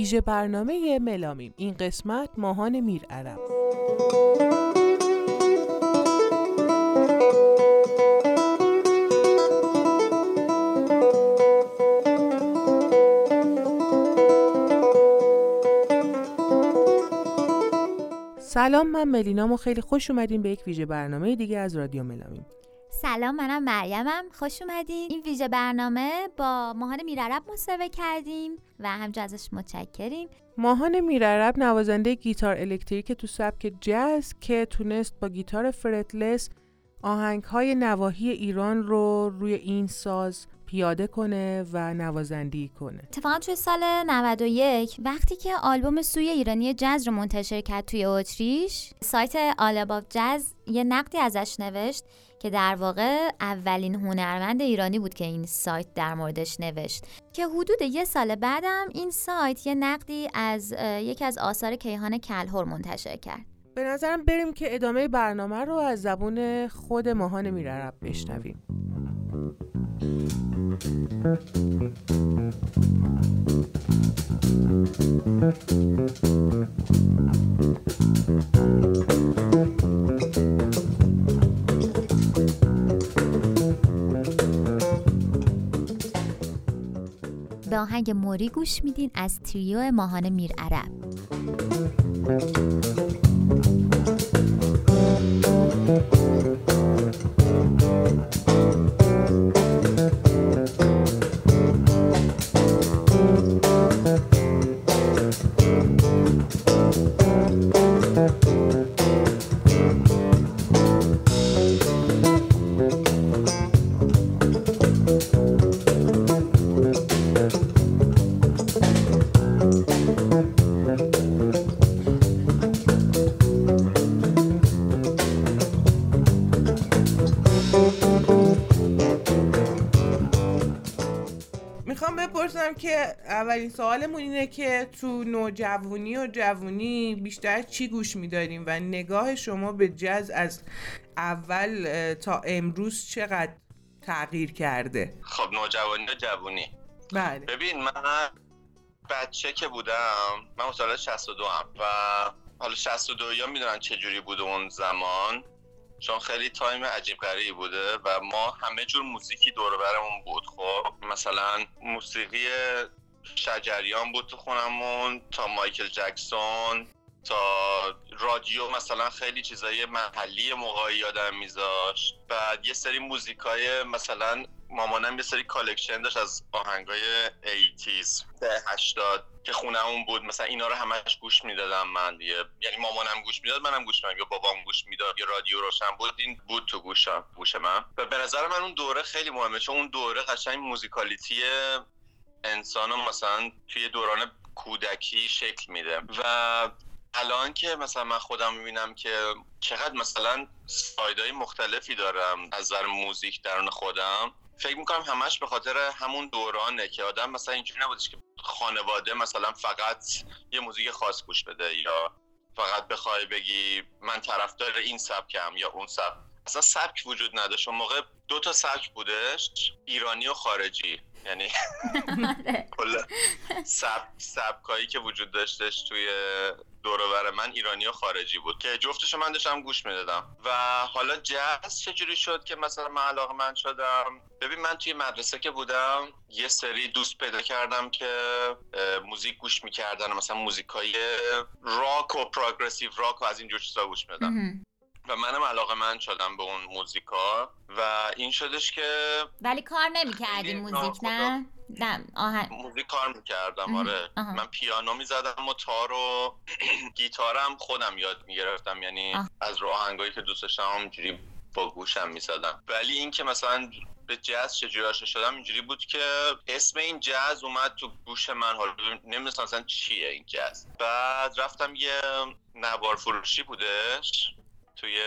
ویژه برنامه ملامیم این قسمت ماهان میر عرب سلام من ملینام و خیلی خوش اومدین به یک ویژه برنامه دیگه از رادیو ملامیم سلام منم مریمم خوش اومدین. این ویژه برنامه با ماهان میرعرب مصاحبه کردیم و همجا ازش متشکریم. ماهان میرعرب نوازنده گیتار الکتریک تو سبک جاز که تونست با گیتار فرتلس آهنگ های نواحی ایران رو روی این ساز پیاده کنه و نوازندی کنه. اتفاقا توی سال 91 وقتی که آلبوم سوی ایرانی جز رو منتشر کرد توی اتریش سایت آل جز یه نقدی ازش نوشت که در واقع اولین هنرمند ایرانی بود که این سایت در موردش نوشت. که حدود یه سال بعدم این سایت یه نقدی از یکی از آثار کیهان کلهور منتشر کرد. به نظرم بریم که ادامه برنامه رو از زبون خود ماهان میرعرب بشنویم. به آهنگ موری گوش میدین از تریو ماهان میر عرب. که اولین سوالمون اینه که تو نوجوانی و جوونی بیشتر چی گوش میداریم و نگاه شما به جز از اول تا امروز چقدر تغییر کرده؟ خب نوجوانی و جوونی. بله. ببین من بچه که بودم من سال 62 هم و حالا 62 یا می‌دونن چه جوری بوده اون زمان. چون خیلی تایم عجیب غریبی بوده و ما همه جور موزیکی دور برمون بود. خب مثلا موسیقی شجریان بود تو خونمون تا مایکل جکسون. تا رادیو مثلا خیلی چیزای محلی موقعی یادم میذاشت. بعد یه سری موزیکای مثلا مامانم یه سری collection داشت از آهنگای eighties ده هشتاد که خونمون بود. مثلا اینا رو همش گوش می‌دادم من. دیگه یعنی مامانم گوش می‌داد منم گوش می‌دادم. یا بابام گوش می‌داد یا رادیو روشن بود. این بود تو گوشم گوش من. و به نظر من اون دوره خیلی مهمه چون اون دوره قشنگ musicality انسان مثلا توی دوران کودکی شکل میده. و الان که مثلا من خودم می‌بینم که چقدر مثلا سایدهای مختلفی دارم از نظر موزیک درون خودم فکر می‌کنم همش به خاطر همون دورانه که آدم مثلا اینجوری نبودش که خانواده مثلا فقط یه موزیک خاص گوش بده یا فقط بخوای بگی من طرفدار این سبکم یا اون سبک. اصلا سبک وجود نداشت. اون موقع دو تا سبک بودش ایرانی و خارجی. یعنی کل سب سبکایی که وجود داشتش توی دورور من ایرانی و خارجی بود که جفتشو من داشتم گوش می‌دادم. و حالا جاز چجوری شد که مثلا من علاقه من شدم؟ ببین من توی مدرسه که بودم یه سری دوست پیدا کردم که موزیک گوش می‌کردن مثلا موزیکای راک و پروگرسیو راک و از اینجور چیزا گوش می‌دادم. و منم علاقه من شدم به اون موزیکا و این شدش که ولی کار نمی‌کردی موزیک نه؟ نه موزیک کار می‌کردم آره. من پیانو می‌زدم و تار و گیتارم خودم یاد می‌گرفتم یعنی از رو آهنگایی که دوست داشتم اینجوری با گوشم می‌زدم. ولی این که مثلا به جاز چجوری آشنا شدم اینجوری بود که اسم این جاز اومد تو گوش من. حالا نمی‌دونستم مثلا چیه این جاز. بعد رفتم یه نوار فروشی بودش. توی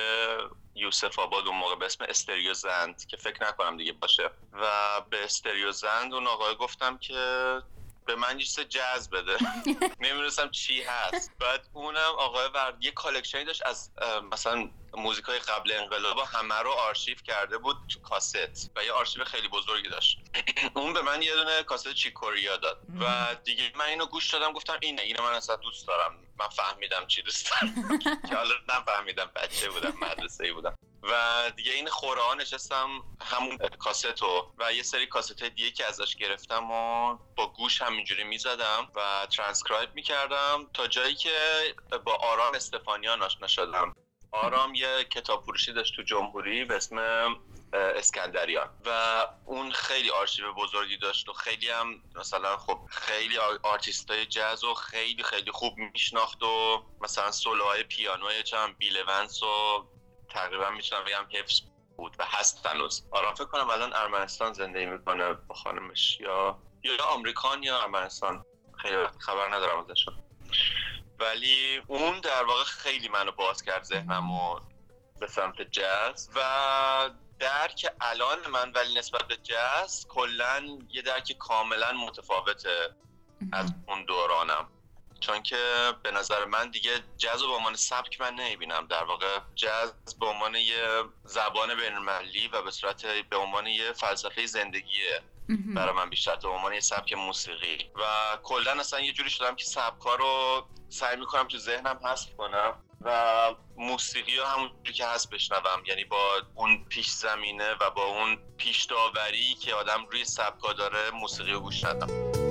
یوسف آباد اون موقع به اسم استریو زند که فکر نکنم دیگه باشه. و به استریو زند اون آقای گفتم که به من یه جاز بده. نمی‌دونستم چی هست. بعد اونم آقای ورد یه collection ی داشت از مثلا موزیک های قبل انقلاب همه رو آرشیو کرده بود تو کاست و یه آرشیو خیلی بزرگی داشت. اون به من یه دونه کاست چیک کوریا داد و دیگه من اینو گوش دادم گفتم اینه اینو من اصلا دوست دارم. من فهمیدم چی دوست دارم. که حالا نفهمیدم بچه بودم مدرسه بودم. و دیگه عین خوره ها نشستم همون کاستو و یه سری کاست های دیگه که ازش گرفتم و با گوش همینجوری می‌زدم و ترانسکرایب می‌کردم تا جایی که با آرام استفانیان آشنا شدم. آرام یه کتاب فروشی داشت تو جمهوری به اسم اسکندریان. و اون خیلی آرشیو بزرگی داشت و خیلی هم مثلا خب خیلی آرتیست های جاز و خیلی خیلی خوب میشناخت و مثلا سولوهای پیانوی چم بیل اونس و تقریبا می‌تونم بگم حفظ بود و هست هنوز. آرام فکر کنم الان ارمنستان زندگی می‌کنه با خانمش یا یا آمریکان یا ارمنستان. خیلی خبر ندارم ازشون. ولی اون در واقع خیلی منو باز کرد ذهنم و به سمت جاز و درک الان من ولی نسبت به جاز کلا یه درک کاملا متفاوته از اون دورانم. چون که به نظر من دیگه جاز رو به عنوان سبک من نمی‌بینم. در واقع جاز به عنوان یه زبان بینالمللی و به صورت به عنوان یه فلسفه زندگیه. برای من بیشتر به عنوان یه سبک موسیقی. و کلا اصلا یه جوری شدم که سبکا رو سعی می‌کنم تو ذهنم حذف کنم و موسیقی رو همونجوری که هست بشنوم. یعنی با اون پیش زمینه و با اون پیش داوری که آدم روی سبکا داره موسیقی رو گوش ندم.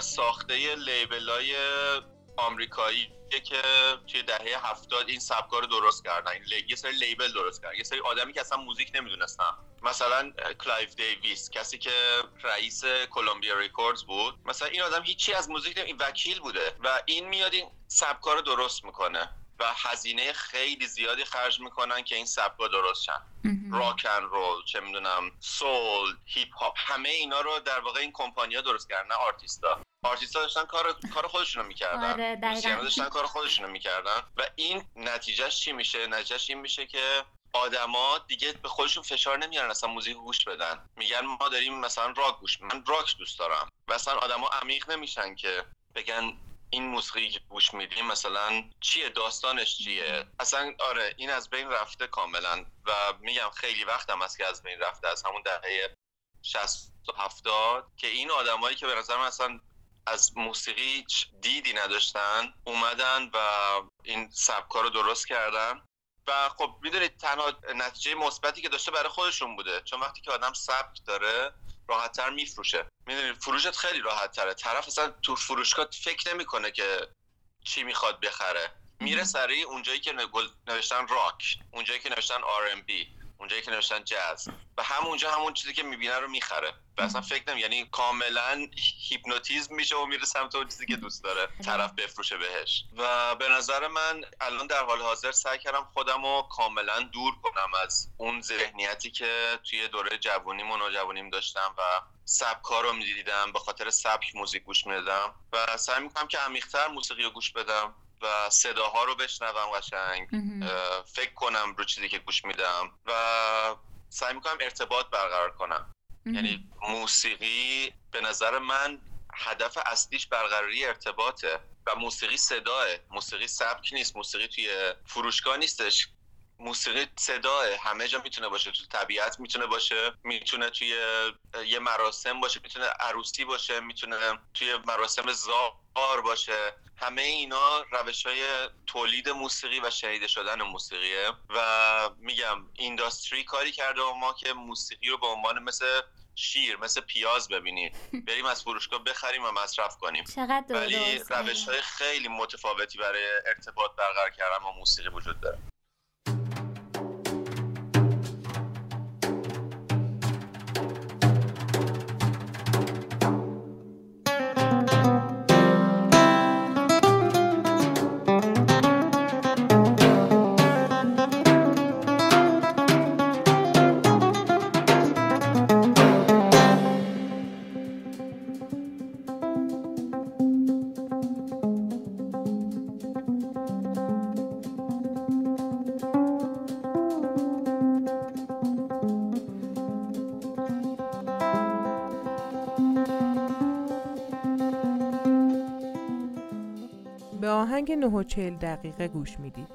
ساخته label های آمریکایی که توی دهه هفتاد این سبکا رو درست کردن. یه سری label درست کردن. یه سری آدمی که اصلا موزیک نمی‌دونستن. مثلا کلایف دیویس کسی که رئیس کلمبیا ریکوردز بود. مثلا این آدم هیچی از موزیک این وکیل بوده و این میاد این سبکا رو درست می‌کنه. و هزینه خیلی زیادی خرج می‌کنن که این سبکا درست شن راک رول چه می‌دونم سول هیپ هاپ همه اینا رو در واقع این کمپانیا درست کردن نه آرتیستا. آرتیستا داشتن کار کار خودشونو می‌کردن. آره داشتن کار خودشونو می‌کردن. و این نتیجهش چی میشه؟ نتیجهش این میشه که آدما دیگه به خودشون فشار نمیارن اصلا موزیک گوش بدن. میگن ما داریم مثلا راک گوش من راک دوست دارم. و اصلا آدما عمیق نمیشن که بگن این موسیقی که گوش میدیم مثلا چیه؟ داستانش چیه؟ اصلا آره این از بین رفته کاملا و میگم خیلی وقتم است که از بین رفته از همون دهه 60 و 70 که این آدمایی که به نظر من اصلا از موسیقی دیدی نداشتن اومدن و این سبکا رو درست کردن. و خب می‌دونید تنها نتیجه مثبتی که داشته برای خودشون بوده. چون وقتی که آدم سبک داره راحتتر میفروشه. می‌دونید فروشت خیلی راحت تره طرف اصلا تو فروشگاه فکر نمی‌کنه که چی می‌خواد بخره. میره سریع اونجایی که نوشتن راک اونجایی که نوشتن R&B اونجایی که نوشتن جاز. و همونجا همون چیزی که می‌بینه رو می‌خره. و اصلا فکر نمی یعنی کاملا هیپنوتیزم میشه و میره سمت اون چیزی که دوست داره. طرف بفروشه بهش. و به نظر من الان در حال حاضر سعی کردم خودم رو کاملا دور کنم از اون ذهنیتی که توی دوره جوونیمون و جوونیم داشتم و سبک ها رو می‌دیدم. به خاطر سبک موزیک گوش می‌دادم. و سعی می‌کنم که عمیقتر موسیقی رو گوش بدم. و صداها رو بشنوم قشنگ. فکر کنم رو چیزی که گوش میدم و سعی می‌کنم ارتباط برقرار کنم. یعنی موسیقی به نظر من هدف اصلیش برقراری ارتباطه و موسیقی صداه. موسیقی سبک نیست. موسیقی توی فروشگاه نیستش. موسیقی صداه. همه جا می‌تونه باشه. تو طبیعت می‌تونه باشه. می‌تونه توی یه مراسم باشه. می‌تونه عروسی باشه. می‌تونه توی مراسم زار باشه. همه اینا روش های تولید موسیقی و شهیده شدن موسیقیه. و میگم اینداستری کاری کرده و ما که موسیقی رو به عنوان مثل شیر مثل پیاز ببینیم. بریم از فروشگاه بخریم و مصرف کنیم. ولی روش های خیلی متفاوتی برای ارتباط برقرار کردن با موسیقی وجود داره. 9 دقیقه گوش می‌دید.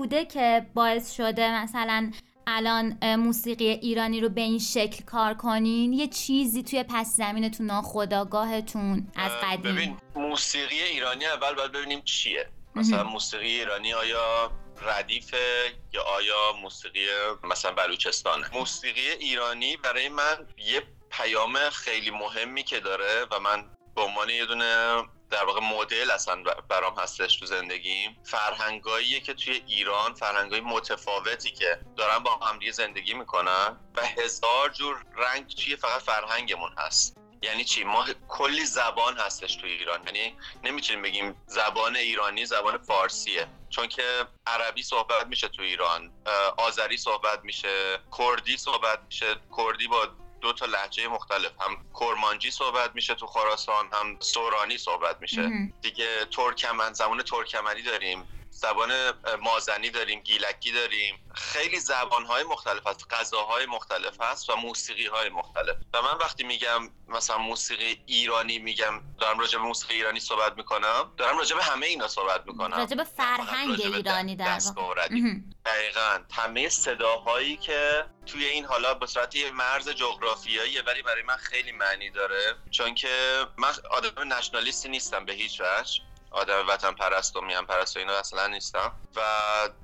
بوده که باعث شده مثلا الان موسیقی ایرانی رو به این شکل کار کنین؟ یه چیزی توی پس زمینتون ناخداگاهتون از قدیم. ببین موسیقی ایرانی اول باید ببینیم چیه. مثلا موسیقی ایرانی آیا ردیفه یا آیا موسیقی مثلا بلوچستانه؟ موسیقی ایرانی برای من یه پیام خیلی مهمی که داره و من به عنوان یه دونه در واقع مدل اصلا برام هستش تو زندگیم. فرهنگاییه که توی ایران فرهنگای متفاوتی که دارن با هم زندگی می‌کنن و هزار جور رنگ توی فقط فرهنگمون هست. یعنی چی؟ ما کلی زبان هستش توی ایران. یعنی نمی‌تونیم بگیم زبان ایرانی زبان فارسیه. چون که عربی صحبت میشه تو ایران آذری صحبت میشه کردی صحبت میشه. کردی با دو تا لحجه مختلف. هم کرمانجی صحبت میشه تو خراسان هم سورانی صحبت میشه. دیگه ترکمن زبان ترکمنی داریم. زبان مازنی داریم گیلکی داریم. خیلی زبانهای مختلف هست غذاهای مختلف هست و موسیقی های مختلف. و من وقتی میگم مثلا موسیقی ایرانی میگم دارم راجع به موسیقی ایرانی صحبت می‌کنم دارم راجع به همه اینا صحبت می‌کنم. راجع به فرهنگ ایرانی در دقیقا. همه صداهایی که توی این حالا به صورت یه مرز جغرافیایی ولی برای من خیلی معنی داره. چون که من آدم نشنالیستی نیستم به هیچ وجه. آدم وطن پرست و میان پرست و اینا اصلا نیستم. و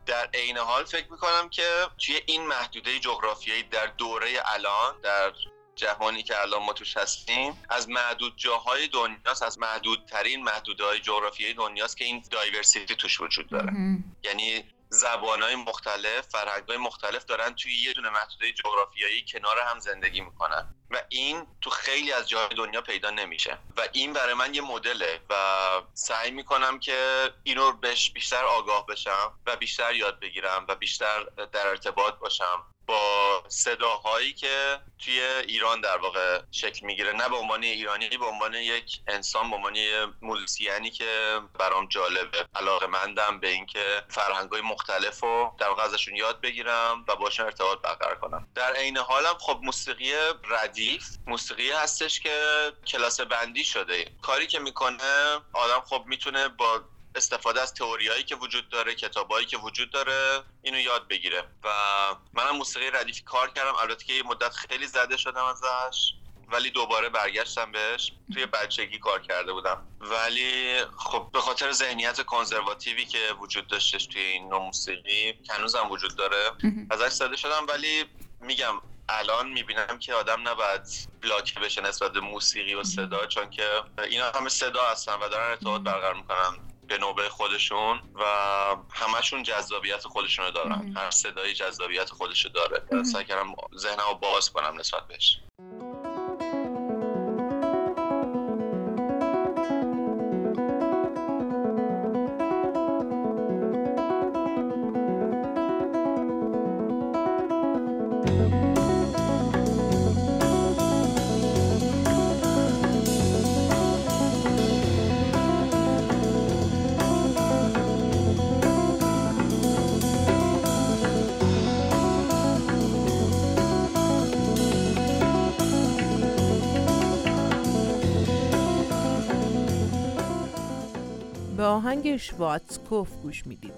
در عین حال فکر می‌کنم که توی این محدوده جغرافیایی در دوره الان در جهانی که الان ما توش هستیم از معدود جاهای دنیاست از محدودترین محدوده های جغرافیایی دنیاست که این دایورسیتی توش وجود داره. یعنی زبان های مختلف فرهنگ های مختلف دارن توی یه دونه محدوده جغرافیایی کنار هم زندگی می‌کنن. و این تو خیلی از جاهای دنیا پیدا نمیشه. و این برای من یه مدله و سعی می‌کنم که اینو بهش بیشتر آگاه بشم و بیشتر یاد بگیرم و بیشتر در ارتباط باشم. با صداهایی که توی ایران در واقع شکل می‌گیره. نه به عنوان ایرانی به عنوان یک انسان به عنوان موزیسیانی که برام جالبه. علاقه مندم به اینکه فرهنگای مختلف رو در واقع ازشون یاد بگیرم و باشون ارتباط برقرار کنم. در عین حالم خب موسیقی ردیف موسیقی هستش که کلاس بندی شده. کاری که می‌کنه آدم خب می‌تونه با استفاده از تئوریایی که وجود داره کتابایی که وجود داره اینو یاد بگیره. و منم موسیقی ردیفی کار کردم. البته که یه مدت خیلی زده شدم ازش ولی دوباره برگشتم بهش. توی بچگی کار کرده بودم. ولی خب به خاطر ذهنیت کنزرواتیوی که وجود داشتش توی این نوع موسیقی هنوزم وجود داره ازش زده شدم. ولی میگم الان می‌بینم که آدم نباید بلاک بشه نسبت به موسیقی و صدا چون که اینا همه صدا هستن و دارن ارتباط برقرار می‌کنن. به نوبه خودشون و همشون جذابیت خودشونو دارن. هر صدایی جذابیت خودشو داره. سعی کردم ذهنمو باز کنم نسبت بهش. آهنگ شواتسکوف گوش می‌دید.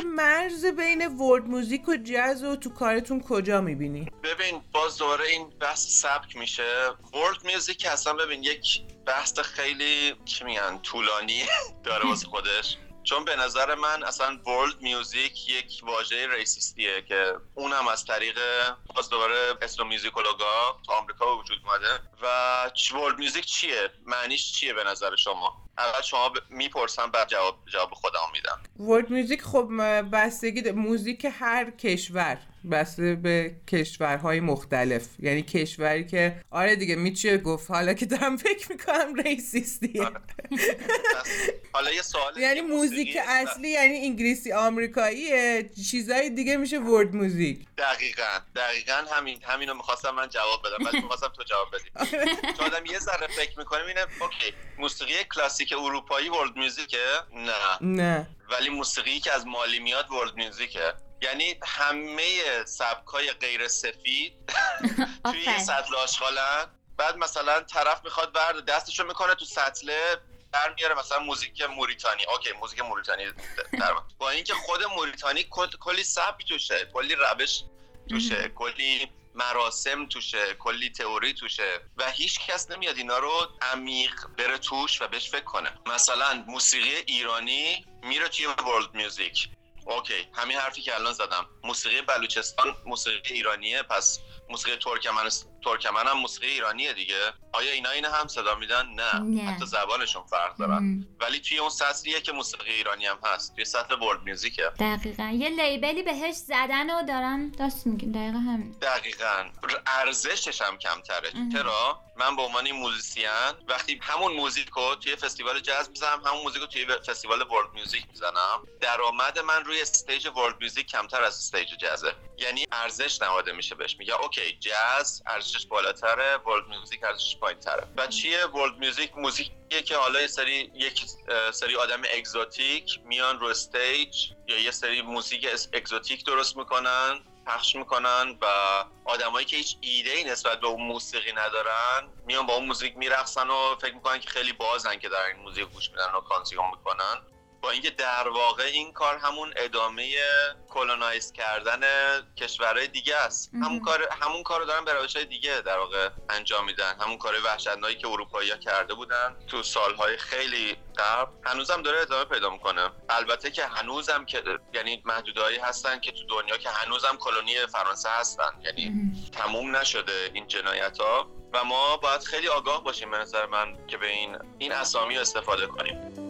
که مرز بین world music و جاز و تو کارتون کجا می‌بینی؟ ببین باز دوباره این بحث سبک میشه. world music اصلا ببین یک بحث خیلی چی میگن طولانی داره واسه خودش. چون به نظر من اصلا world music یک واژه racist یه که اون هم از طریق باز دوباره اسم میوزیکولوگا تو آمریکا وجود اومده. و world music چیه؟ معنیش چیه به نظر شما؟ اول شما ب... می‌پرسم بعد جواب جواب خودم میدم. ورد میوزیک خب بستگی موزیک هر کشور. بسته به کشورهای مختلف. یعنی کشوری که آره دیگه میشه گفت حالا که دارم فکر می‌کنم ریسیستیه آره. حالا یه سوال یعنی موزیک اصلی یعنی انگلیسی آمریکاییه چیزای دیگه میشه ورد موزیک. دقیقا دقیقا همین همینو می‌خواستم من جواب بدم ولی می‌خواستم تو جواب بدی. چون آدم یه ذره فکر می‌کنه اینه اوکی موسیقی کلاسیک اروپایی world music ه؟ نه. نه. ولی موسیقی که از مالی میاد world music ه یعنی همه سبکای غیر سفید توی یه سطل آشغالن. بعد مثلا طرف می‌خواد برد دستشو می‌کنه تو سطله برمیاره مثلا موزیک موریتانی. okay موزیک موریتانی. در با اینکه خود موریتانی کلی سبک توشه کلی روش توشه کلی مراسم توشه کلی تئوری توشه و هیچ کس نمیاد اینا رو عمیق بره توش و بهش فکر کنه. مثلا موسیقی ایرانی میره توی world music okay همین حرفی که الان زدم. موسیقی بلوچستان موسیقی ایرانیه پس موسیقی ترکمن ترکمن هم موسیقی ایرانیه دیگه. آیا اینا عین هم صدا میدن؟ نه, نه. حتی زبانشون فرق دارن. ولی توی اون سطلیه که موسیقی ایرانی هم هست. توی سطل world music ه دقیقا. یه label ی بهش زدن و دارن درست میگن دقیقا همین. دقیقا. ارزشش هم کمتره. چرا؟ من به عنوان موزیسین وقتی همون موزیک رو توی فستیوال جاز می‌زنم همون موزیک رو توی فستیوال world music می‌زنم. درآمد من روی stage world music کمتر از stage جازه یعنی ارزش نهاده میشه بهش. میگه okay جاز ارزشش بالاتره world music ارزشش پایینتره. و چیه world music موزیکیه که حالا یه سری یک سری آدم exotic میان رو stage یا یه سری موزیک exotic درست می‌کنن پخش می‌کنن و آدمایی که هیچ ایده ای نسبت به اون موسیقی ندارن میان با اون موزیک میرقصن و فکر می‌کنن که خیلی بازن که دارن این موزیک گوش میدن و consume می‌کنن. با اینکه در واقع این کار همون ادامه colonize کردن کشورهای دیگه است. همون کار همون کارو دارن به روش دیگه در واقع انجام میدن. همون کار وحشتناکی که اروپایی ها کرده بودن تو سالهای خیلی قبل هنوزم داره ادامه پیدا می‌کنه. البته که هنوزم که یعنی محدودهایی هستن که تو دنیا که هنوزم کلونی فرانسه هستن. یعنی تموم نشده این جنایت ها و ما باید خیلی آگاه باشیم به نظر من که به این این اسامی استفاده کنیم.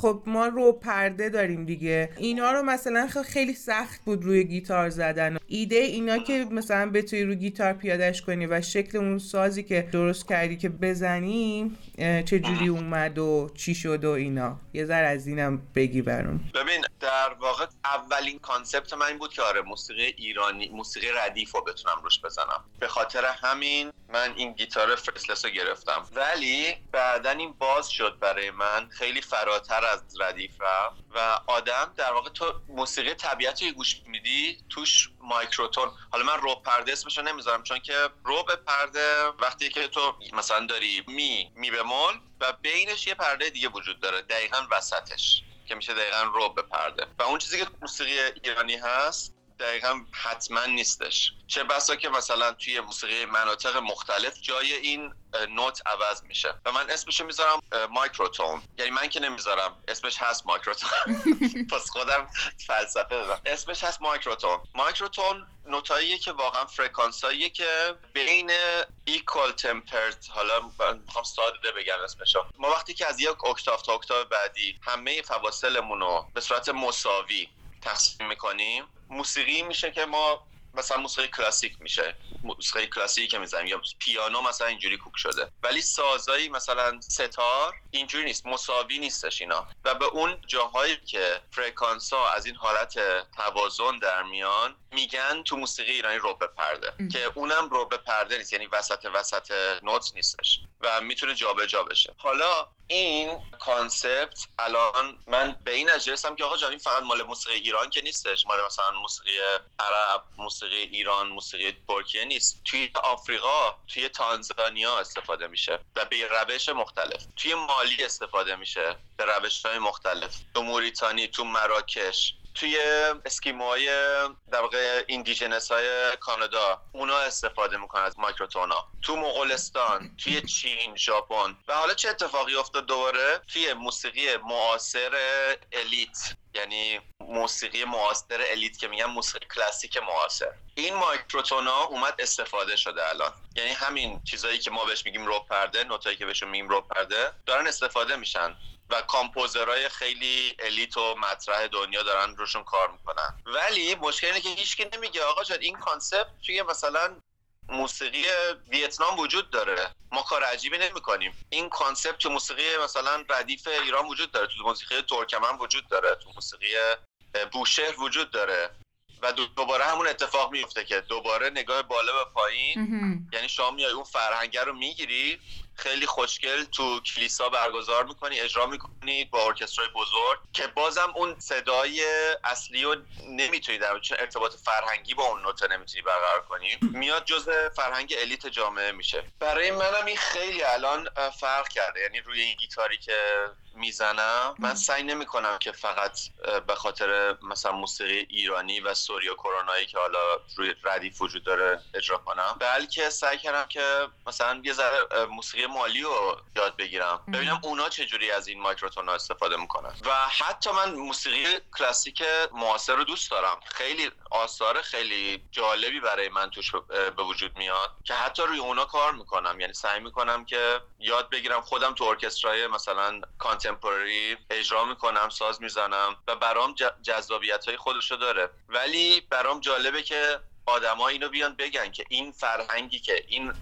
خب ما ربع پرده داریم دیگه. اینا رو مثلا خیلی سخت بود روی گیتار زدن. ایده اینا که مثلا بتونی رو گیتار پیادش کنی و شکل اون سازی که درست کردی که بزنی چجوری اومد و چی شد و اینا. یه ذره از اینم بگی برام. ببین در واقع اولین concept من این بود که آره موسیقی ایرانی موسیقی ردیف رو بتونم روش بزنم. به خاطر همین من این گیتار fretless رو گرفتم. ولی بعدا این باز شد برای من. خیلی فراتر از ردیف رفت و آدم در واقع تو موسیقی طبیعتی گوش میدی توش مایکروتون. حالا من رو پرده اسمشو نمی‌ذارم چون که رو به پرده وقتی که تو مثلا داری می می بمول و بینش یه پرده دیگه وجود داره دقیقا وسطش که میشه دقیقا رو به پرده. و اون چیزی که موسیقی ایرانی هست دقیقا حتما نیستش. چه بسا که مثلا توی موسیقی مناطق مختلف جای این نوت عوض میشه. و من اسمشو می‌ذارم microtone. یعنی من که نمی‌ذارم. اسمش هست microtone. واسه خودم فلسفه دارم. اسمش هست microtone. microtone نوتاییه که واقعا فرکانساییه که بین equal tempered حالا می‌خوام ساده بگم اسمشو. ما وقتی که از یک اکتاو تا اکتاو بعدی همه فواصلمون رو به صورت مساوی تقسیم می‌کنیم موسیقی میشه که ما مثلا موسیقی کلاسیک میشه. موسیقی کلاسیک که می‌زنیم. یا پیانو مثلا اینجوری کوک شده. ولی سازایی مثلا سه‌تار اینجوری نیست. مساوی نیستش اینا. و به اون جاهایی که فرکانس ها از این حالت توازن در میان میگن تو موسیقی ایرانی ربع پرده. که اونم ربع پرده نیست. یعنی وسط وسط نوت نیستش. و می‌تونه جابجا بشه. حالا این concept الان من به این نتیجه که آقا جان این فقط مال موسیقی ایران که نیستش. مال مثلا موسیقی عرب موسیقی ایران موسیقی ترکیه نیست. توی آفریقا توی تانزانیا استفاده میشه و به روش مختلف. توی مالی استفاده میشه به روش های مختلف. تو موریتانی تو مراکش. توی اسکیموهای در واقع ایندیژنس های کانادا اونا استفاده می‌کنن از مایکروتونا. تو مغولستان توی چین ژاپن. و حالا چه اتفاقی افتاد دوباره؟ توی موسیقی معاصر elite یعنی موسیقی معاصر elite که میگن موسیقی کلاسیک معاصر. این microtone ا اومد استفاده شده الان. یعنی همین چیزایی که ما بهش میگیم ربع پرده نوتایی که بهشون میگیم ربع پرده دارن استفاده میشن. و composer های خیلی elite و مطرح دنیا دارن روشون کار می‌کنن. ولی مشکل اینه که هیچکی نمیگه آقا جان این concept توی مثلا موسیقی ویتنام وجود داره. ما کار عجیبی نمی کنیم این concept تو موسیقی مثلا ردیف ایران وجود داره. تو موسیقی ترکمن وجود داره. تو موسیقی بوشهر وجود داره. و دوباره همون اتفاق میفته که دوباره نگاه بالا به پایین. یعنی شما میای اون فرهنگه رو می‌گیری خیلی خوشگل تو کلیسا برگزار می‌کنی اجرا می‌کنی با ارکسترای بزرگ که بازم اون صدای اصلی رو نمی‌تونی در چون ارتباط فرهنگی با اون نوته نمی‌تونی برقرار کنی. میاد جز فرهنگ الیت جامعه میشه. برای منم این خیلی الان فرق کرده. یعنی روی این گیتاری که می‌زنم من سعی نمی کنم که فقط به خاطر مثلا موسیقی ایرانی و سوریا کرونایی که حالا روی ردیف وجود داره اجرا کنم. بلکه سعی کردم که مثلا یه ذره موسیقی مالی رو یاد بگیرم. ببینم اونا چجوری از این مایکروتون استفاده می‌کنن. و حتی من موسیقی کلاسیک معاصر رو دوست دارم. خیلی آثار خیلی جالبی برای من توش به وجود میاد که حتی روی اونا کار می‌کنم. یعنی سعی می‌کنم که یاد بگیرم خودم تو ارکسترای مثلا کانتمپوری اجرا می‌کنم ساز می‌زنم و برام جذابیت های خودشو داره. ولی برام جالبه که آدما اینو بیان بگن که این فرهنگی که این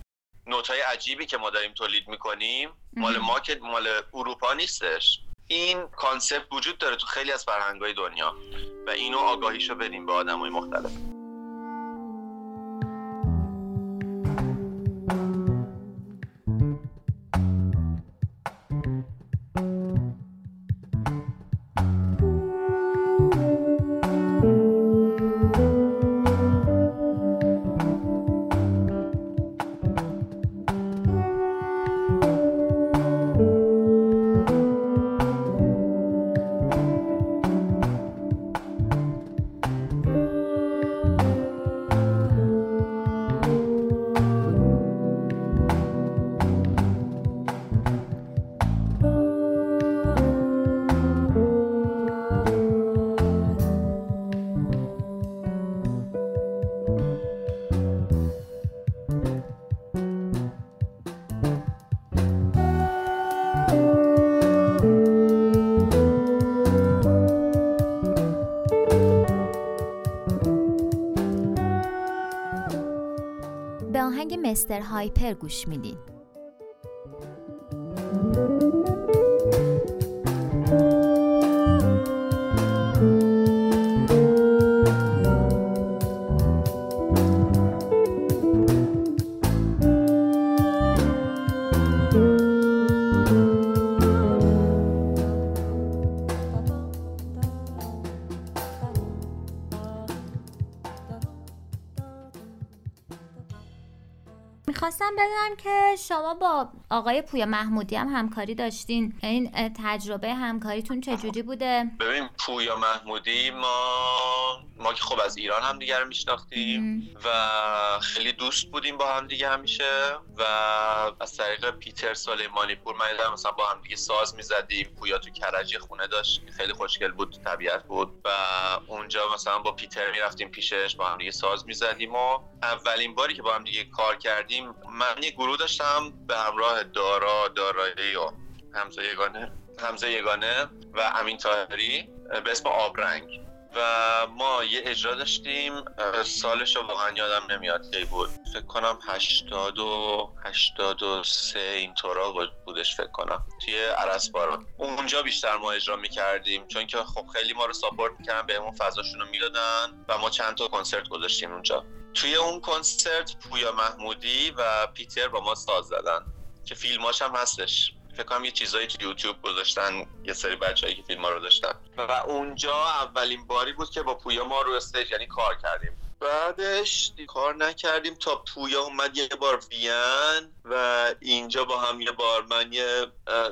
نوتای عجیبی که ما داریم تولید می‌کنیم مال ما که مال اروپا نیستش. این کانسپت وجود داره تو خیلی از فرهنگای دنیا و اینو آگاهیشو بدیم به آدمای مختلف. مستر هایپر گوش میدین بدونم که شما با آقای پویا محمودی هم همکاری داشتین. این تجربه همکاریتون چجوری بوده؟ ببین پویا محمودی ما ما که خب از ایران هم دیگر میشناختیم و خیلی دوست بودیم با هم دیگه همیشه و از طریق پیتر سلیمانی پور من مثلا با هم دیگه ساز می‌زدیم پویا تو کرج خونه داشت خیلی خوشگل بود تو طبیعت بود و اونجا مثلا با پیتر می‌رفتیم پیشش با هم دیگه ساز می‌زدیم و اولین باری که با هم دیگه کار کردیم من یه گروه داشتم به همراه دارا دارایی و همزه یگانه همزه یگانه و امین تاهری به اسم آبرنگ. و ما یه اجرا داشتیم. سالش رو واقعا یادم نمیاد کی بود. فکر کنم هشتاد و هشتاد و سه اینطورا بودش فکر کنم. توی عرسبارو اونجا بیشتر ما اجرا می‌کردیم. چون که خب خیلی ما رو ساپورت می‌کردن بهمون فضاشون رو می‌دادن و ما چند تا کنسرت گذاشتیم اونجا. توی اون کنسرت پویا محمودی و پیتر با ما ساز زدن که فیلماش هم هستش. فکر کنم یه چیزایی تو یوتیوب گذاشتن یه سری بچه‌ای که فیلم ها رو داشتن. و اونجا اولین باری بود که با پویا ما رو stage یعنی کار کردیم. بعدش کار نکردیم تا پویا اومد یه بار وین و اینجا با هم یه بار من یه,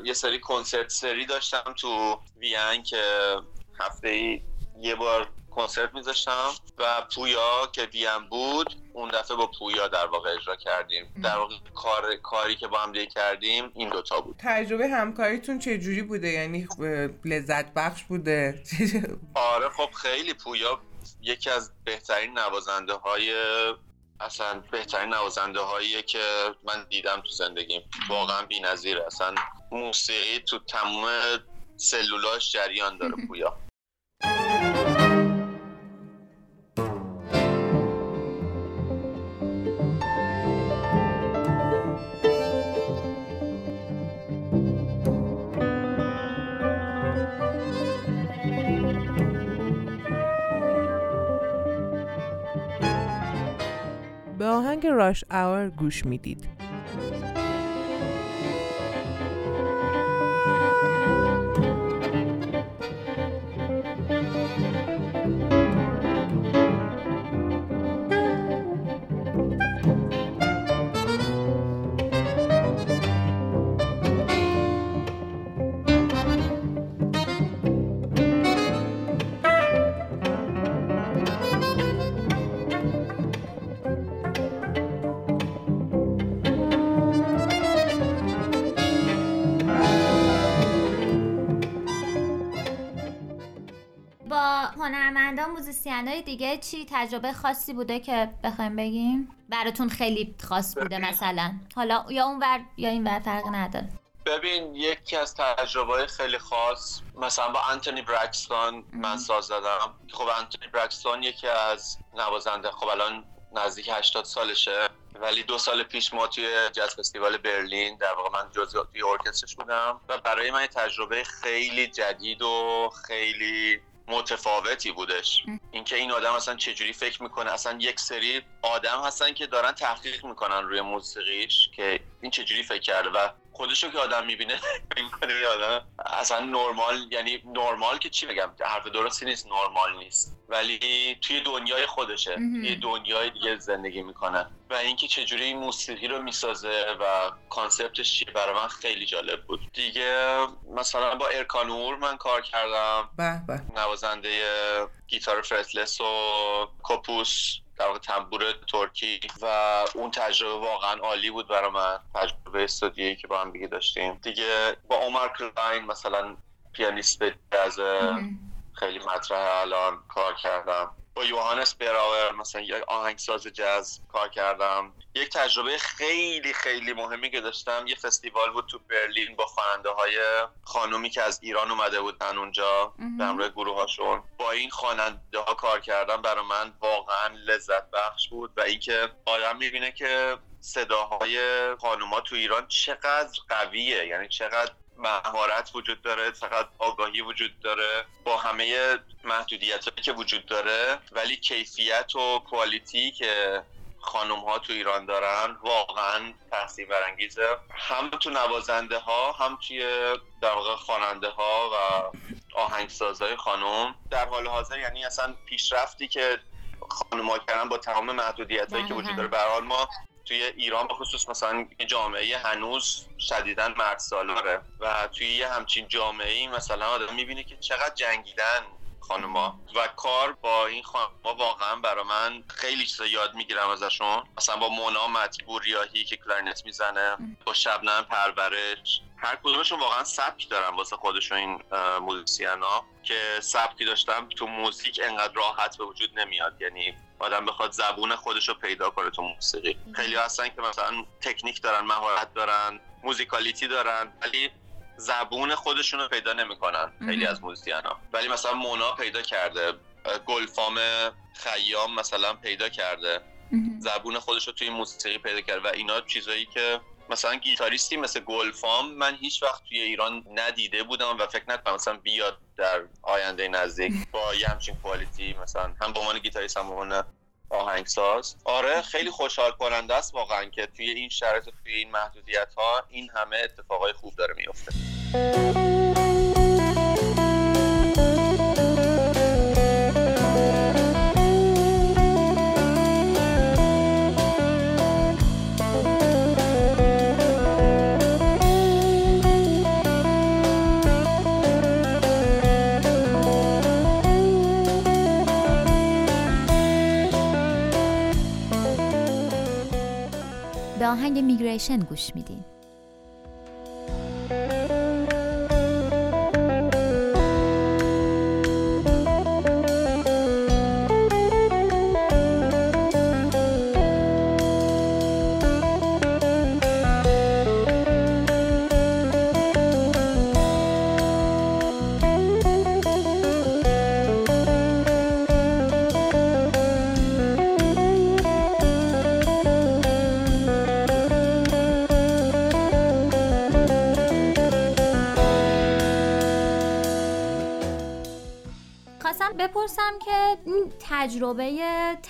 یه سری کنسرت سری داشتم تو وین که هفته ای یه بار کنسرت میذاشتم و پویا که وین بود اون دفعه با پویا در واقع اجرا کردیم. در واقع کار کاری که با هم دیگه کردیم این دوتا بود. تجربه همکاریتون چه جوری بوده؟ یعنی لذت بخش بوده؟ آره خب خیلی پویا یکی از بهترین نوازنده های اصلا بهترین نوازنده هایی که من دیدم تو زندگیم. واقعا بی نظیره اصلا موسیقی تو تمام سلولاش جریان داره پویا. آهنگ راش اور گوش می‌دید. موزیسین دیگه چی تجربه خاصی بوده که بخوایم بگیم؟ براتون خیلی خاص بوده مثلا. حالا یا اون ور یا این ور فرق نداره. ببین یکی از تجربه خیلی خاص مثلا با انتونی برکستون من ساز زدم خب انتونی برکستون یکی از نوازنده خب الان نزدیک 80 سالشه. ولی دو سال پیش ما توی جاز فستیوال برلین در واقع من جزء توی ارکسترش بودم. و برای من تجربه خیلی جدید و خیلی متفاوتی بودش. اینکه این آدم اصلا چجوری فکر می‌کنه اصلا یک سری آدم هستن که دارن تحقیق می‌کنن روی موسیقیش که این چجوری فکر کرده و خودشو که آدم می‌بینه می‌کنه آدم. اصلا نرمال یعنی نرمال که چی بگم؟ حرف درستی نیست نرمال نیست. ولی توی دنیای خودشه. توی دنیای دیگه زندگی می‌کنه. و اینکه چجوری این موسیقی رو می‌سازه و کانسپتش چیه برای من خیلی جالب بود. دیگه مثلا با ارکان اوغور من کار کردم. نوازنده گیتار fretless و کوپوز در واقع تنبور ترکی. و اون تجربه واقعا عالی بود برای من. تجربه استودیویی که با هم دیگه داشتیم. دیگه با عمر کلاین مثلا پیانیست جاز خیلی مطرح الان کار کردم. با یوهانس براور مثلا یک آهنگساز جاز کار کردم. یک تجربه خیلی خیلی مهمی که داشتم یه فستیوال بود تو برلین با خواننده های خانومی که از ایران اومده بودن اونجا به همراه گروه هاشون با این خواننده ها کار کردم برای من واقعا لذت بخش بود و اینکه آدم می‌بینه که صداهای خانوما تو ایران چقدر قویه. یعنی چقدر مهارت وجود داره فقط آگاهی وجود داره با همه محدودیت که وجود داره. ولی کیفیت و کوالیتی که خانم ها تو ایران دارن واقعا تحصیل برانگیزه. هم تو نوازنده ها هم توی در واقع خواننده ها و آهنگسازهای خانم. در حال حاضر یعنی اصلا پیشرفتی که خانم ها کردن با تمام محدودیت هایی که وجود داره. به حال ما توی ایران به خصوص مثلا جامعه هنوز شدیدا مرد سالاره و توی یه همچین جامعه ای مثلا آدم می‌بینه که چقدر جنگیدن خانوما. و کار با این خانوما واقعا برا من خیلی چیزا یاد می‌گیرم ازشون. مثلا با مونا مطبور ریاهی که کلارنت می‌زنه با شبنم پرورش. هر کدومشون واقعا سبکی دارن واسه خودشون این موزیسین ها که سبک داشتن تو موزیک انقدر راحت به وجود نمیاد. یعنی آدم بخواد زبون خودش رو پیدا کنه تو موسیقی. خیلی هستن که مثلا تکنیک دارن مهارت دارن musicality دارن ولی زبون خودشون رو پیدا نمی‌کنن خیلی از موزیسین ها ولی مثلا مونا پیدا کرده گلفام خیام مثلا پیدا کرده. زبون خودش رو توی موسیقی پیدا کرده و اینا چیزایی که مثلا گیتاریستی مثل گلفام من هیچ وقت توی ایران ندیده بودم و فکر نکنم مثلا بیاد در آینده نزدیک با یه همچین کوالیتی مثلا هم به عنوان گیتاریست هم به آهنگساز. آره خیلی خوشحال کننده است واقعا که توی این شرایط توی این محدودیت ها این همه اتفاقای خوب داره میفته آهنگ میگریشن گوش میدین. تجربه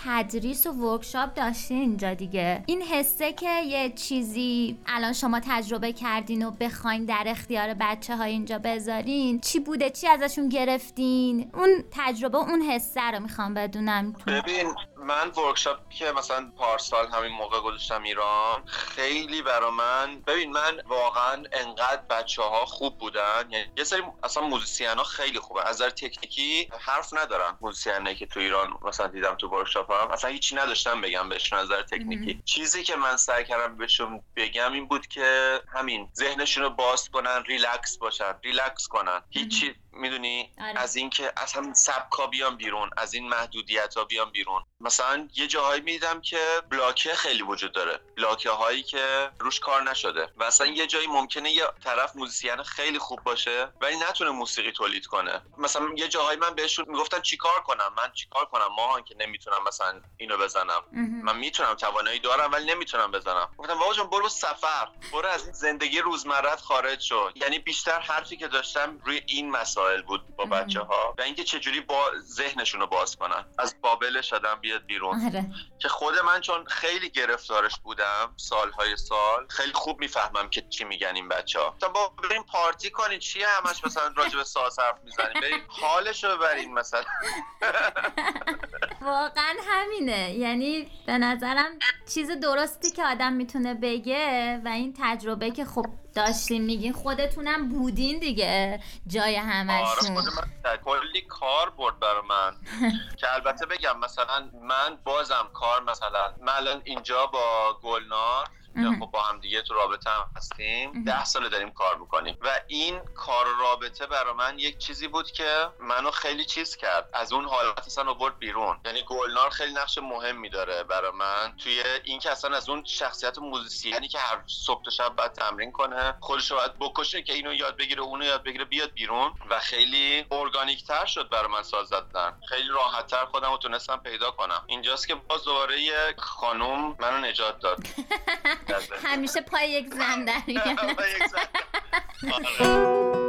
تدریس و workshop داشتین اینجا دیگه؟ این حسه که یه چیزی الان شما تجربه کردین و بخواین در اختیار بچه های اینجا بذارین چی بوده؟ چی ازشون گرفتین؟ اون تجربه اون حسه رو می‌خوام بدونم ببین من workshop که مثلا پارسال همین موقع گذاشتم ایران خیلی برا من ببین من واقعا انقدر بچه ها خوب بودن. یعنی یه سری اصلا موزیسین ها خیلی خوبه از نظر تکنیکی حرف ندارم موزیسین که تو ایران مثلا دیدم تو workshop هم. اصلا هیچی نداشتم بگم بهش نظر تکنیکی. چیزی که من سعی کردم بهشون بگم این بود که همین ذهنشون رو باز کنن ریلکس باشن ریلکس کنن. هیچی می‌دونی؟ آره. از اینکه از همین سبکا بیان بیرون از این محدودیت ها بیان بیرون. مثلا یه جاهایی می‌دیدم که بلاکه خیلی وجود داره. بلاکه هایی که روش کار نشده. و اصلا یه جایی ممکنه یه طرف موزیسین خیلی خوب باشه ولی نتونه موسیقی تولید کنه. مثلا یه جاهایی من بهشون می‌گفتم چیکار کنم؟ من چیکار کنم؟ ماهان که نمی‌تونم مثلا اینو بزنم. من می‌تونم توانایی دارم ولی نمی‌تونم بزنم. گفتم بابا جان برو سفر. برو از زندگی روزمرت خارج شو. یعنی بیشتر حرفی که داشتم روی این مسائل. بود با بچه ها و اینکه چجوری با ذهنشون رو باز کنن. از بابل شدم بیاد بیرون. آره. که خود من چون خیلی گرفتارش بودم سالهای سال خیلی خوب می‌فهمم که چی میگن این بچه ها با بریم پارتی کنین چیه همش مثلا راجع به ساز حرف می‌زنیم؟ بریم حالش رو ببرین مثلا. واقعا همینه. یعنی به نظرم چیز درستی که آدم می‌تونه بگه و این تجربه که خب داشتین میگین خودتونم بودین دیگه جای همشون آره کلی کار برد برای من. که البته بگم مثلا من بازم کار مثلا من الان اینجا با گلنار خب با هم دیگه تو رابطه هم هستیم. ده ساله داریم کار می‌کنیم. و این کار رابطه برای من یک چیزی بود که منو خیلی چیز کرد. از اون حالت اصلا آورد بیرون. یعنی گلنار خیلی نقش مهمی داره برای من. توی این که اصلا از اون شخصیت موزیسیانی که هر صبح تا شب باید تمرین کنه خودش رو باید بکشه که اینو یاد بگیره اونو یاد بگیره بیاد بیرون. و خیلی ارگانیک تر شد برای من ساز زدن. خیلی راحت تر خودم رو تونستم پیدا کنم. اینجاست که باز دوباره یک خانوم منو نجات داد. همیشه پای یک زن در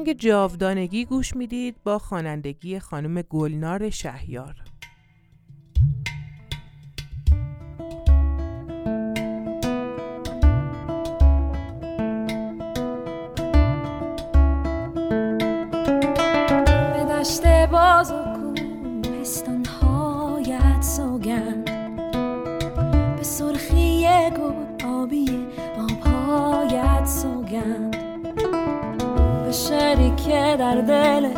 آهنگ جاودانگی گوش می‌دید با خوانندگی خانم گلنار شهیار. به سرخی گل آبی که در دل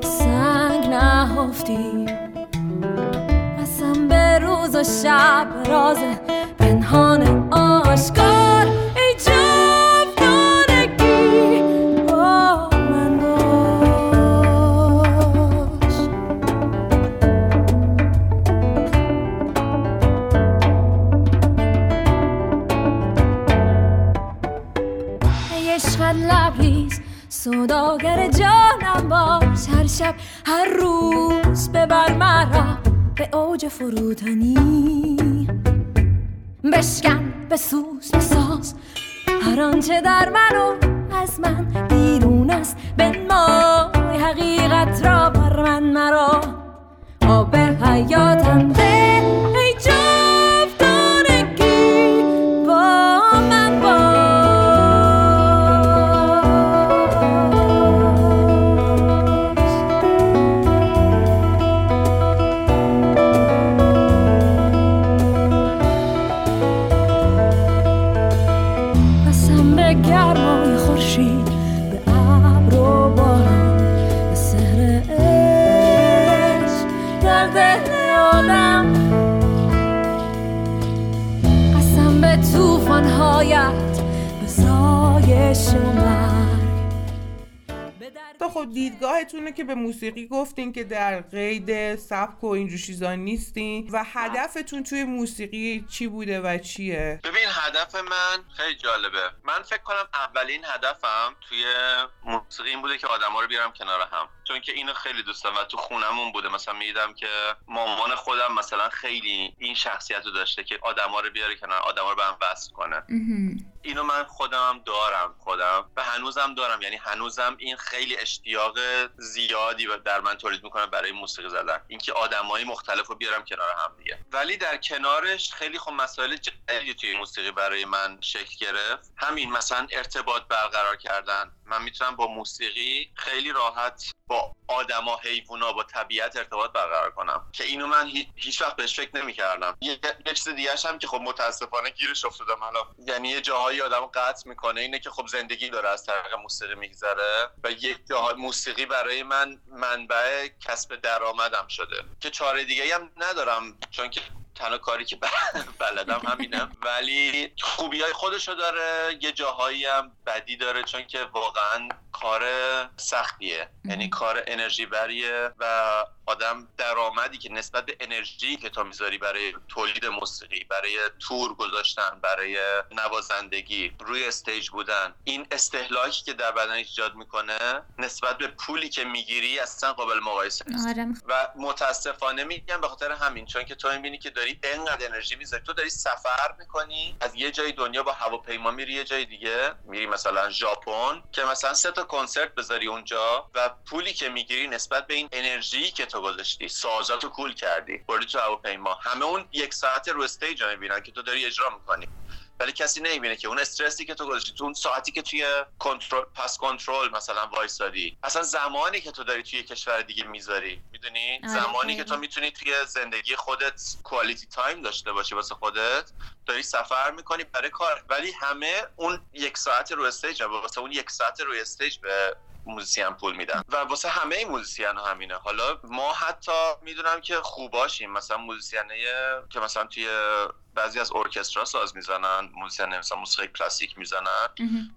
سنگ نهفتی. قسم به روز و شب راز پنهان آشکار. ببر مرا به اوج فروتنی. بشکن بسوز بساز. هر آنچه در من و از من بیرون است بنمای حقیقت را بر من مرا. آب حیاتم ده دیدگاهتونه که به موسیقی گفتین که در قید سبک و اینجور چیزا نیستین و هدفتون توی موسیقی چی بوده و چیه؟ ببین هدف من خیلی جالبه. من فکر کنم اولین هدفم توی موسیقی این بوده که آدما رو بیارم کنار هم. چون که اینو خیلی دوست دارم و تو خونمون بوده. مثلا می‌دیدم که مامان خودم مثلا خیلی این شخصیت رو داشته که آدما رو بیاره کنار آدما رو به هم وصل کنه. اینو من خودم دارم خودم. و هنوزم دارم. یعنی هنوزم این خیلی اشتیاق زیادی در من تولید می‌کنه برای موسیقی زدن. اینکه آدمای مختلف رو بیارم کنار هم دیگه. ولی در کنارش خیلی خب مسائل جدیدی توی موسیقی برای من شکل گرفت. همین مثلا ارتباط برقرار کردن. من می‌تونم با موسیقی خیلی راحت با آدما حیوونا با طبیعت ارتباط برقرار کنم. که اینو من هی- هیچ وقت بهش فکر نمی‌کردم. یه چیز دیگه هم که خب متاسفانه گیرش افتادم حالا یعنی یه جاهایی آدم قطع می‌کنه اینه که خب زندگی داره از طریق موسیقی میگذره و یک جاها موسیقی برای من منبع کسب درآمدم شده که چاره دیگه هم ندارم چون که تنها کاری که بلدم همینه. ولی خوبی های خودشو داره یه جاهایی هم بدی داره چون که واقعا کار سختیه. یعنی کار انرژی بریه و آدم درآمدی که نسبت به انرژی که تو می‌ذاری برای تولید موسیقی برای تور گذاشتن برای نوازندگی روی stage بودن این استهلاکی که در بدن ایجاد می‌کنه نسبت به پولی که می‌گیری اصلا قابل مقایسه نیست. آره. و متاسفانه میگم به خاطر همین چون که تو می‌بینی که داری انقدر انرژی می‌ذاری تو داری سفر می‌کنی از یه جای دنیا با هواپیما میری یه جای دیگه میری مثلا ژاپن که مثلا سه تا کنسرت بذاری اونجا و پولی که می‌گیری نسبت به این انرژی که تو گذاشتی. سازاتو کول کردی. بردی تو هواپیما. همه اون یک ساعت رو stage رو می‌بینن که تو داری اجرا می‌کنی. ولی کسی نمی‌بینه که اون استرسی که تو گذاشتی تو اون ساعتی که توی کنترل Passkontrolle مثلا وایسادی اصلا زمانی که تو داری توی کشور دیگه می‌ذاری. می‌دونی؟ آره، زمانی. که تو می‌تونی توی زندگی خودت quality time داشته باشی واسه خودت داری سفر می‌کنی برای کار. ولی همه اون یک ساعت رو stage واسه اون یک ساعت روی stage به موزیسین پول میدن. و واسه همه موزیسین ها همینه. حالا ما حتی می‌دونم که خوباشیم. مثلا موزیسینه که مثلا توی بعضی از ارکسترا ساز می‌زنن موزیسین مثلا موسیقی کلاسیک می‌زنن.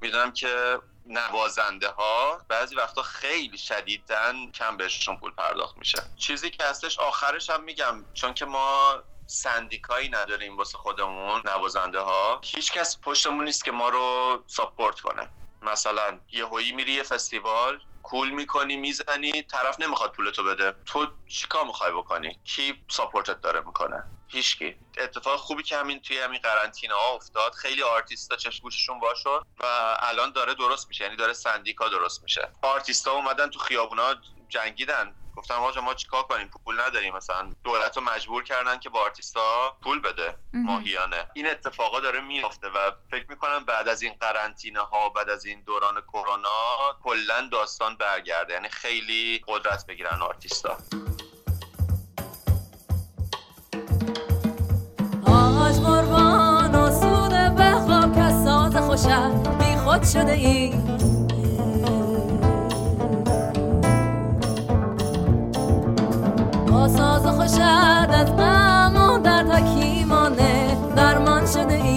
می‌دونم که نوازنده ها بعضی وقتا خیلی شدیدن کم بهشون پول پرداخت میشه. چیزی که هستش آخرش هم میگم. چون که ما سندیکایی نداریم واسه خودمون نوازنده ها هیچ کس پشتمون نیست که ما رو support کنه. مثلا یه جاهایی میری یه فستیوال کول می‌کنی می‌زنی طرف نمی‌خواد پولتو بده. تو چیکار می‌خوای بکنی؟ کی support ت داره می‌کنه؟ هیچکی. اتفاق خوبی که همین توی همین قرنطینه ها افتاد خیلی آرتیستا چشم و گوششون باز شد و الان داره درست میشه یعنی داره سندیکا درست میشه. آرتیستا اومدن تو خیابونا جنگیدن. گفتن آقا ما چیکار کنیم؟ پول نداریم. مثلا دولت رو مجبور کردن که با آرتیستا پول بده ماهیانه. این اتفاقا داره میافته و فکر می‌کنم بعد از این قرنطینه ها بعد از این دوران کرونا کلا داستان برگرده. یعنی خیلی قدرت بگیرن آرتیستا. آج قربان ساز خوشم بی خود شده ای. ساز خوشت از غم و درد حکیمانه درمان شده ای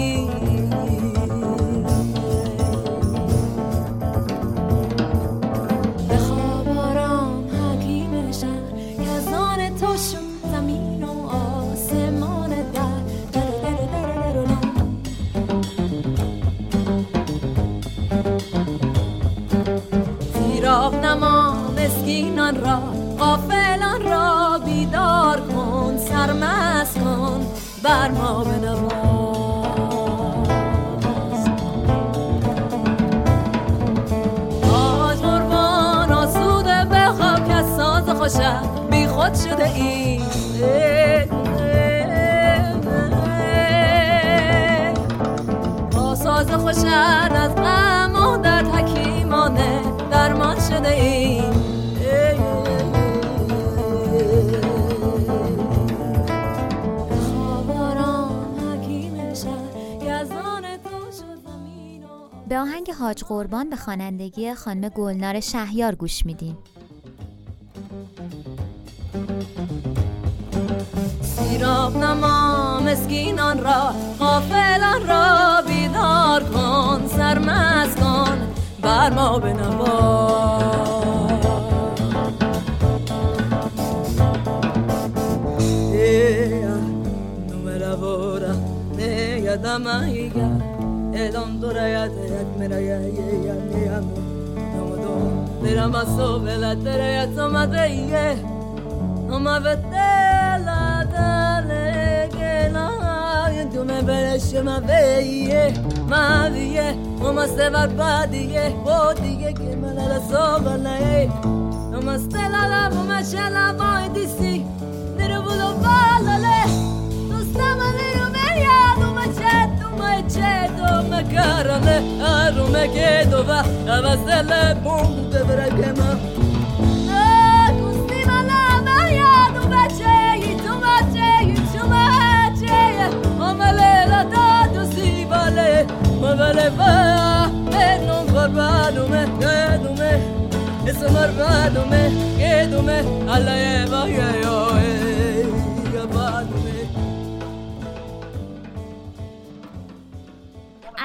آهنگ حاج قربان به خوانندگی خانم گلنار شهیار گوش میدیم. سیراب نما مسکینان را غافلان را بیدار کن سرمست کن بر ما Yeah, non me lavora non dora te at mera ya ya ya ne amo no do de maso ve tere ya toma de ye no vete la dale que la ya tu me bere shema ve ye ma ye o se va pa di ye o di ye que ma la so va la e no ma stella la ma shella va di si me chiedo va a vasselle ponte per così ma dove c'è, c'è, c'è. Ma si vale, ma vale va E non vorrà me, che dume E se morrà che dume Alla eva che io e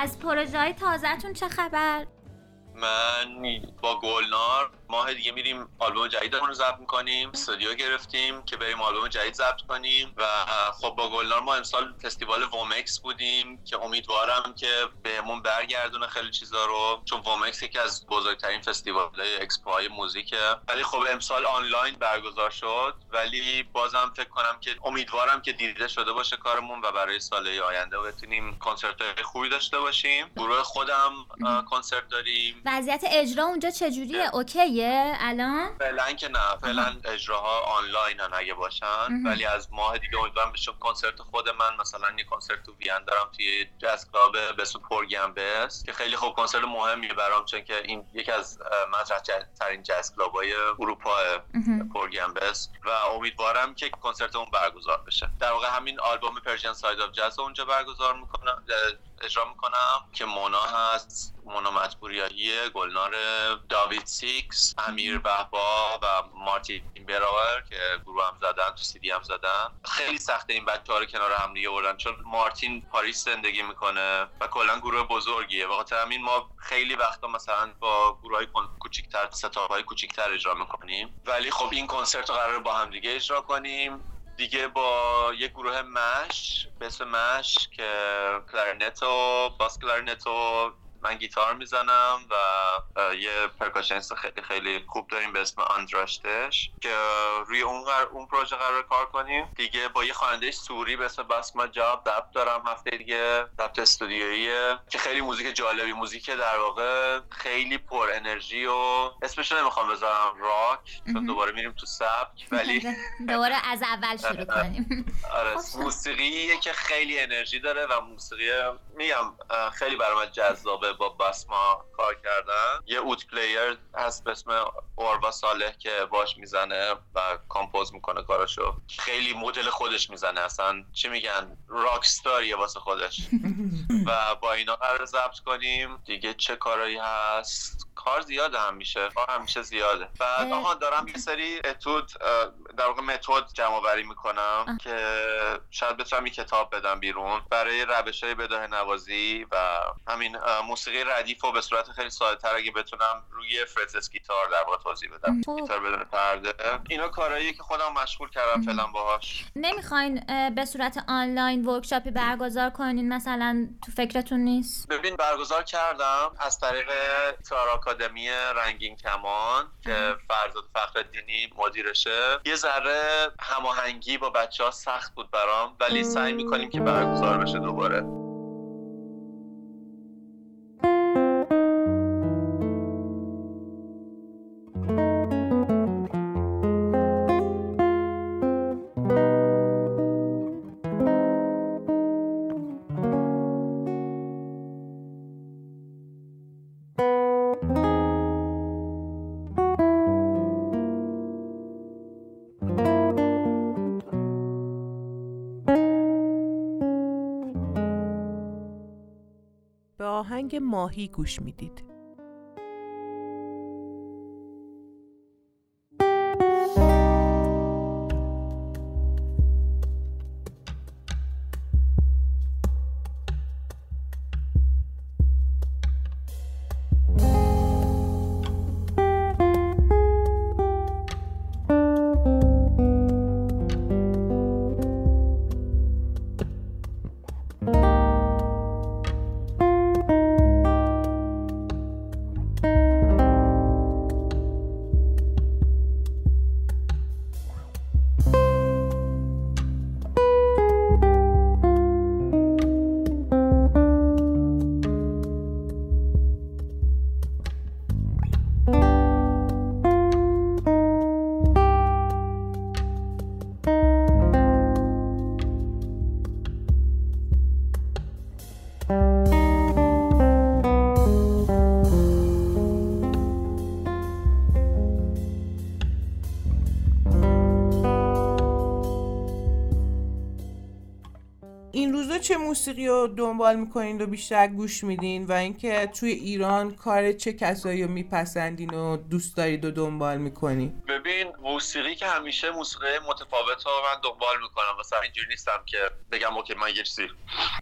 از پروژه های تازهتون چه خبر؟ من با گلنار ماه دیگه میریم آلبوم جدیدمون رو ضبط می‌کنیم استودیو گرفتیم که بریم آلبوم جدید ضبط کنیم و خب با گلنار ما امسال فستیوال WOMEX بودیم که امیدوارم که بهمون برگردونه خیلی چیزا رو چون WOMEX یکی از بزرگترین فستیوال اکسپوهای موزیکه. ولی خب امسال آنلاین برگزار شد ولی بازم فکر کنم که امیدوارم که دیده شده باشه کارمون و برای سال آینده بتونیم کنسرت خوبی داشته باشیم. گروه خودم کنسرت داریم. وضعیت اجرا اونجا چجوریه؟ OK ه؟ الان؟ فعلا که نه فعلا اجراها آنلاین هن اگه باشن هم. ولی از ماه دیگه امیدوارم بشه کنسرت خود من مثلا یه کنسرت تو وین دارم توی jazz club به اسم Porgy & Bess که خیلی خوب کنسرت مهمیه برام چون که این یکی از مطرح ترین jazz club های اروپا مهم. Porgy & Bess و امیدوارم که کنسرت اون برگزار بشه در واقع همین آلبوم Persian Side of Jazz اونجا برگزار می‌کنم اجرا می‌کنم که مونا هست مونا مطبوع ریاحی گلنار داوید سیکس امیر وهبا و مارتین براور که گروه هم زدن تو سیدی هم زدن. خیلی سخته این بچه ها رو کنار هم دیگه بردن چون مارتین پاریس زندگی می‌کنه و کلا گروه بزرگیه. و خاطر همین ما خیلی وقتا مثلا با گروه های کوچیکتر setup های کوچیکتر اجرا می‌کنیم. ولی خب این کنسرت رو قرار با هم دیگه اجرا کنیم. دیگه با یه گروه مش به اسم مش که clarinet و bass clarinet و من گیتار می‌زنم و یه percussionist خیلی خیلی خوب داریم به اسم آندراشتش که روی اون قرار اون پروژه قرار کار کنیم. دیگه با یه خواننده سوری به اسم بسما جبر ضبط دارم هفته دیگه ضبط استودیویی که خیلی موزیک جالبی موزیک در واقع خیلی پر انرژی و اسمش نمی‌خوام بذارم راک چون دوباره میریم تو سبک ولی دوباره از اول شروع کنیم. آره موسیقیه که خیلی انرژی داره و موسیقی میگم خیلی برای من جذابه با بسما کار کردن. یه oud player هست به اسم اوروا صالح که باش می‌زنه و compose می‌کنه کاراشو. خیلی مدل خودش می‌زنه. اصلا چی میگن؟ rockstar یه واسه خودش. و با اینا قرار ضبط کنیم. دیگه چه کارایی هست؟ کار زیاده هم میشه کار همیشه زیاده. بعد آها دارم یه سری اتود در واقع متد جمع آوری می‌کنم که شاید بتونم این کتاب بدم بیرون برای روش های بداه نوازی و همین موسیقی ردیف و به صورت خیلی ساده تر اگه بتونم روی فرتس گیتار در واقع توضیح بدم. خب. گیتار بدون پرده. اینا کارهایی که خودم مشغول کردم فعلا باهاش. نمی‌خواین به صورت آنلاین ورکشاپی برگزار کنین؟ مثلا تو فکرتون نیست؟ ببین برگزار کردم از طریق تار آکادمی رنگین کمان که فرزاد فخر دینی مدیرشه. یه ذره هماهنگی با بچه ها سخت بود برام ولی سعی می‌کنیم که برگزار بشه دوباره. ماهی گوش می‌دید. موسیقی رو دنبال می‌کنین و بیشتر گوش میدین و اینکه توی ایران کار چه کسایی رو میپسندین و دوست دارید و دنبال می‌کنین ببین موسیقی که همیشه موسیقی متفاوت رو من دنبال می‌کنم. مثلا اینجوری نیستم که بگم اوکی من یه چیزی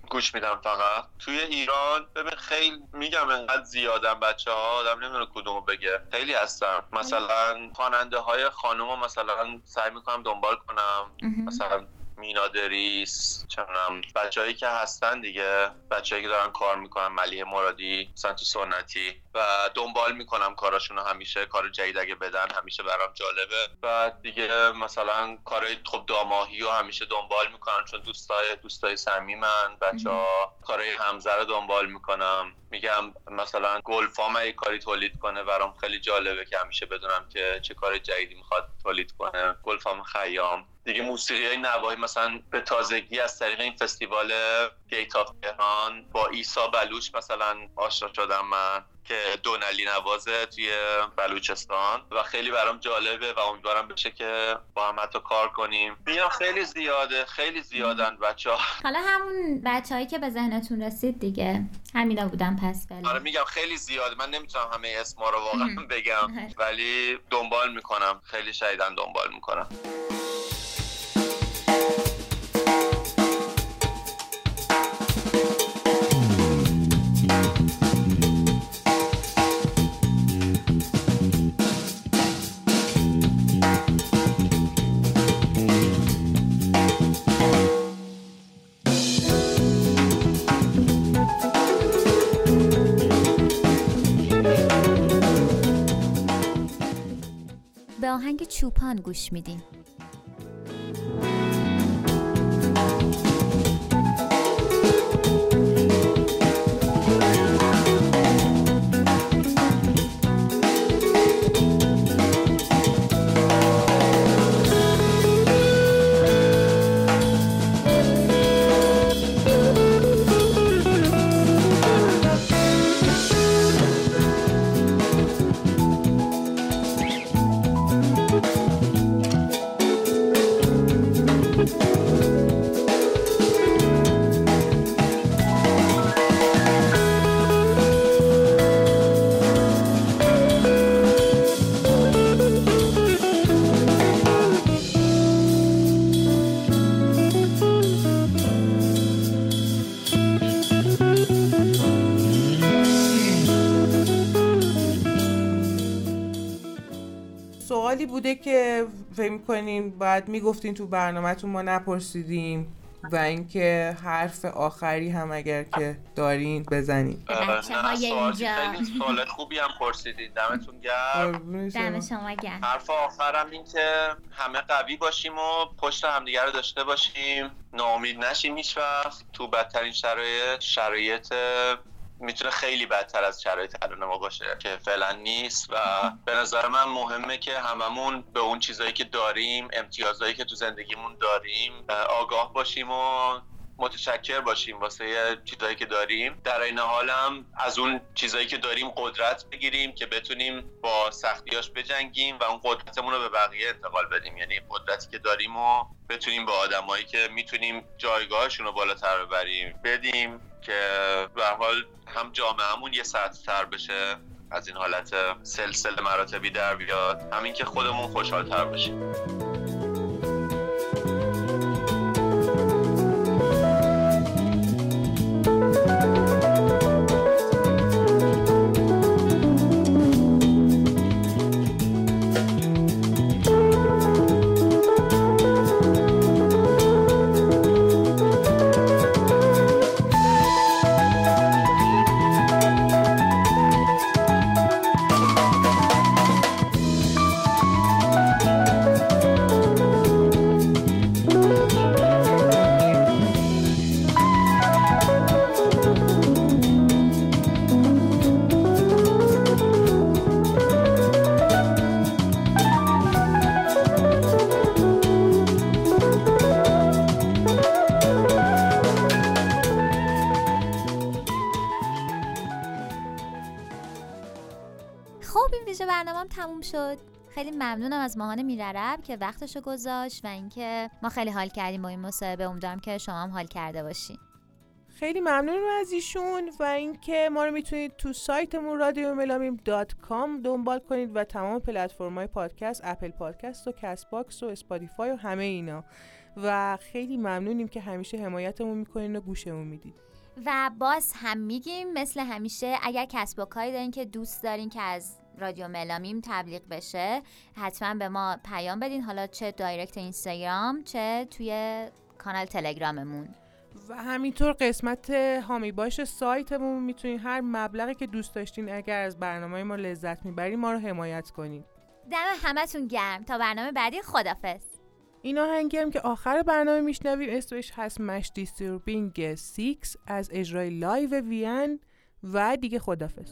گوش میدم فقط. توی ایران ببین خیلی میگم انقدر زیادم بچه ها آدم نمی‌دونه کدومو بگه. خیلی هستم. مثلا خواننده های خانوم مثلا سعی می‌کنم دنبال کنم. مثلا مینادریس چنم بچههایی که هستن دیگه بچههایی که دارن کار می‌کنن ملیه مرادی سنتو سنتی و دنبال می‌کنم کاراشون همیشه کار جدید اگه بدن همیشه برام جالبه. و دیگه مثلا کارهای خب داماهی رو همیشه دنبال می‌کنم چون دوستای دوستای صمیمن. بچه ها کارهای همزه رو دنبال می‌کنم. میگم مثلا گلفام ای کاری تولید کنه برام خیلی جالبه که همیشه بدونم که چه کار جدیدی می‌خواد تولید کنه. گلفام خیام. دیگه موسیقی های نواهی مثلا به تازگی از طریق این فستیوال گیت آف تهران با ایسا بلوچ مثلا آشنا شدم من که دونلی نوازه توی بلوچستان و خیلی برام جالبه و امیدوارم بشه که با هم حتی کار کنیم. میگم خیلی زیاده خیلی زیادن بچه ها حالا همون بچه هایی که به ذهنتون رسید دیگه همینا بودن پس ولی. آره میگم خیلی زیاده. من نمی‌تونم همه اسما رو واقعا بگم ولی دنبال می‌کنم. خیلی شایدن دنبال می‌کنم. به آهنگ چوپان گوش میدیم بوده که فکر می‌کنین باید می‌گفتین تو برنامهتون ما نپرسیدیم و اینکه حرف آخری هم اگر که دارین بزنین. بچه های سوال- اینجا. خیلی سوال خوبی هم پرسیدید. دمتون گرم. دم شما گرم. حرف آخرم این که همه قوی باشیم و پشت همدیگه رو داشته باشیم. ناامید نشیم هیچ وقت تو بدترین شرایط شرایط می‌تونه خیلی بدتر از شرایط الان ما باشه که فعلا نیست. و به نظر من مهمه که هممون به اون چیزایی که داریم امتیازهایی که تو زندگیمون داریم آگاه باشیم و متشکر باشیم واسه چیزایی که داریم. در این حال هم از اون چیزایی که داریم قدرت بگیریم که بتونیم با سختیاش بجنگیم و اون قدرتمون رو به بقیه انتقال بدیم. یعنی قدرتی که داریم و بتونیم به آدمایی که می‌تونیم جایگاهشون رو بالاتر ببریم بدیم. که به هر حال هم جامعهمون یه سطح تر بشه از این حالت سلسله مراتبی در بیاد. همین که خودمون خوشحالتر بشیم. تموم شد. خیلی ممنونم از ماهان میرعرب که وقتشو گذاشت و اینکه ما خیلی حال کردیم با این مصاحبه. امیدوارم که شما هم حال کرده باشین. خیلی ممنونم از ایشون و اینکه ما رو می‌تونید تو سایتمون رادیو ملامیم dot com دنبال کنید و تمام پلتفرم های پادکست Apple Podcast و Castbox و Spotify و همه اینا. و خیلی ممنونیم که همیشه حمایتمون می‌کنین و گوشمون می‌دید و باز هم میگیم مثل همیشه اگر کسب و کاری دارین که دوست دارین که از رادیو ملامیم تبلیغ بشه. حتما به ما پیام بدین. حالا چه دایرکت اینستاگرام چه توی کانال تلگراممون. و همینطور قسمت حامی باش سایتمون. می‌تونین هر مبلغی که دوست داشتین اگر از برنامه ما لذت می‌برین ما رو حمایت کنین. دم همتون گرم. تا برنامه بعدی خدافظ. این آهنگی هم که آخر برنامه میشنویم اسمش هست مش disturbing 6 از اجرای live وین و دیگه خدافظ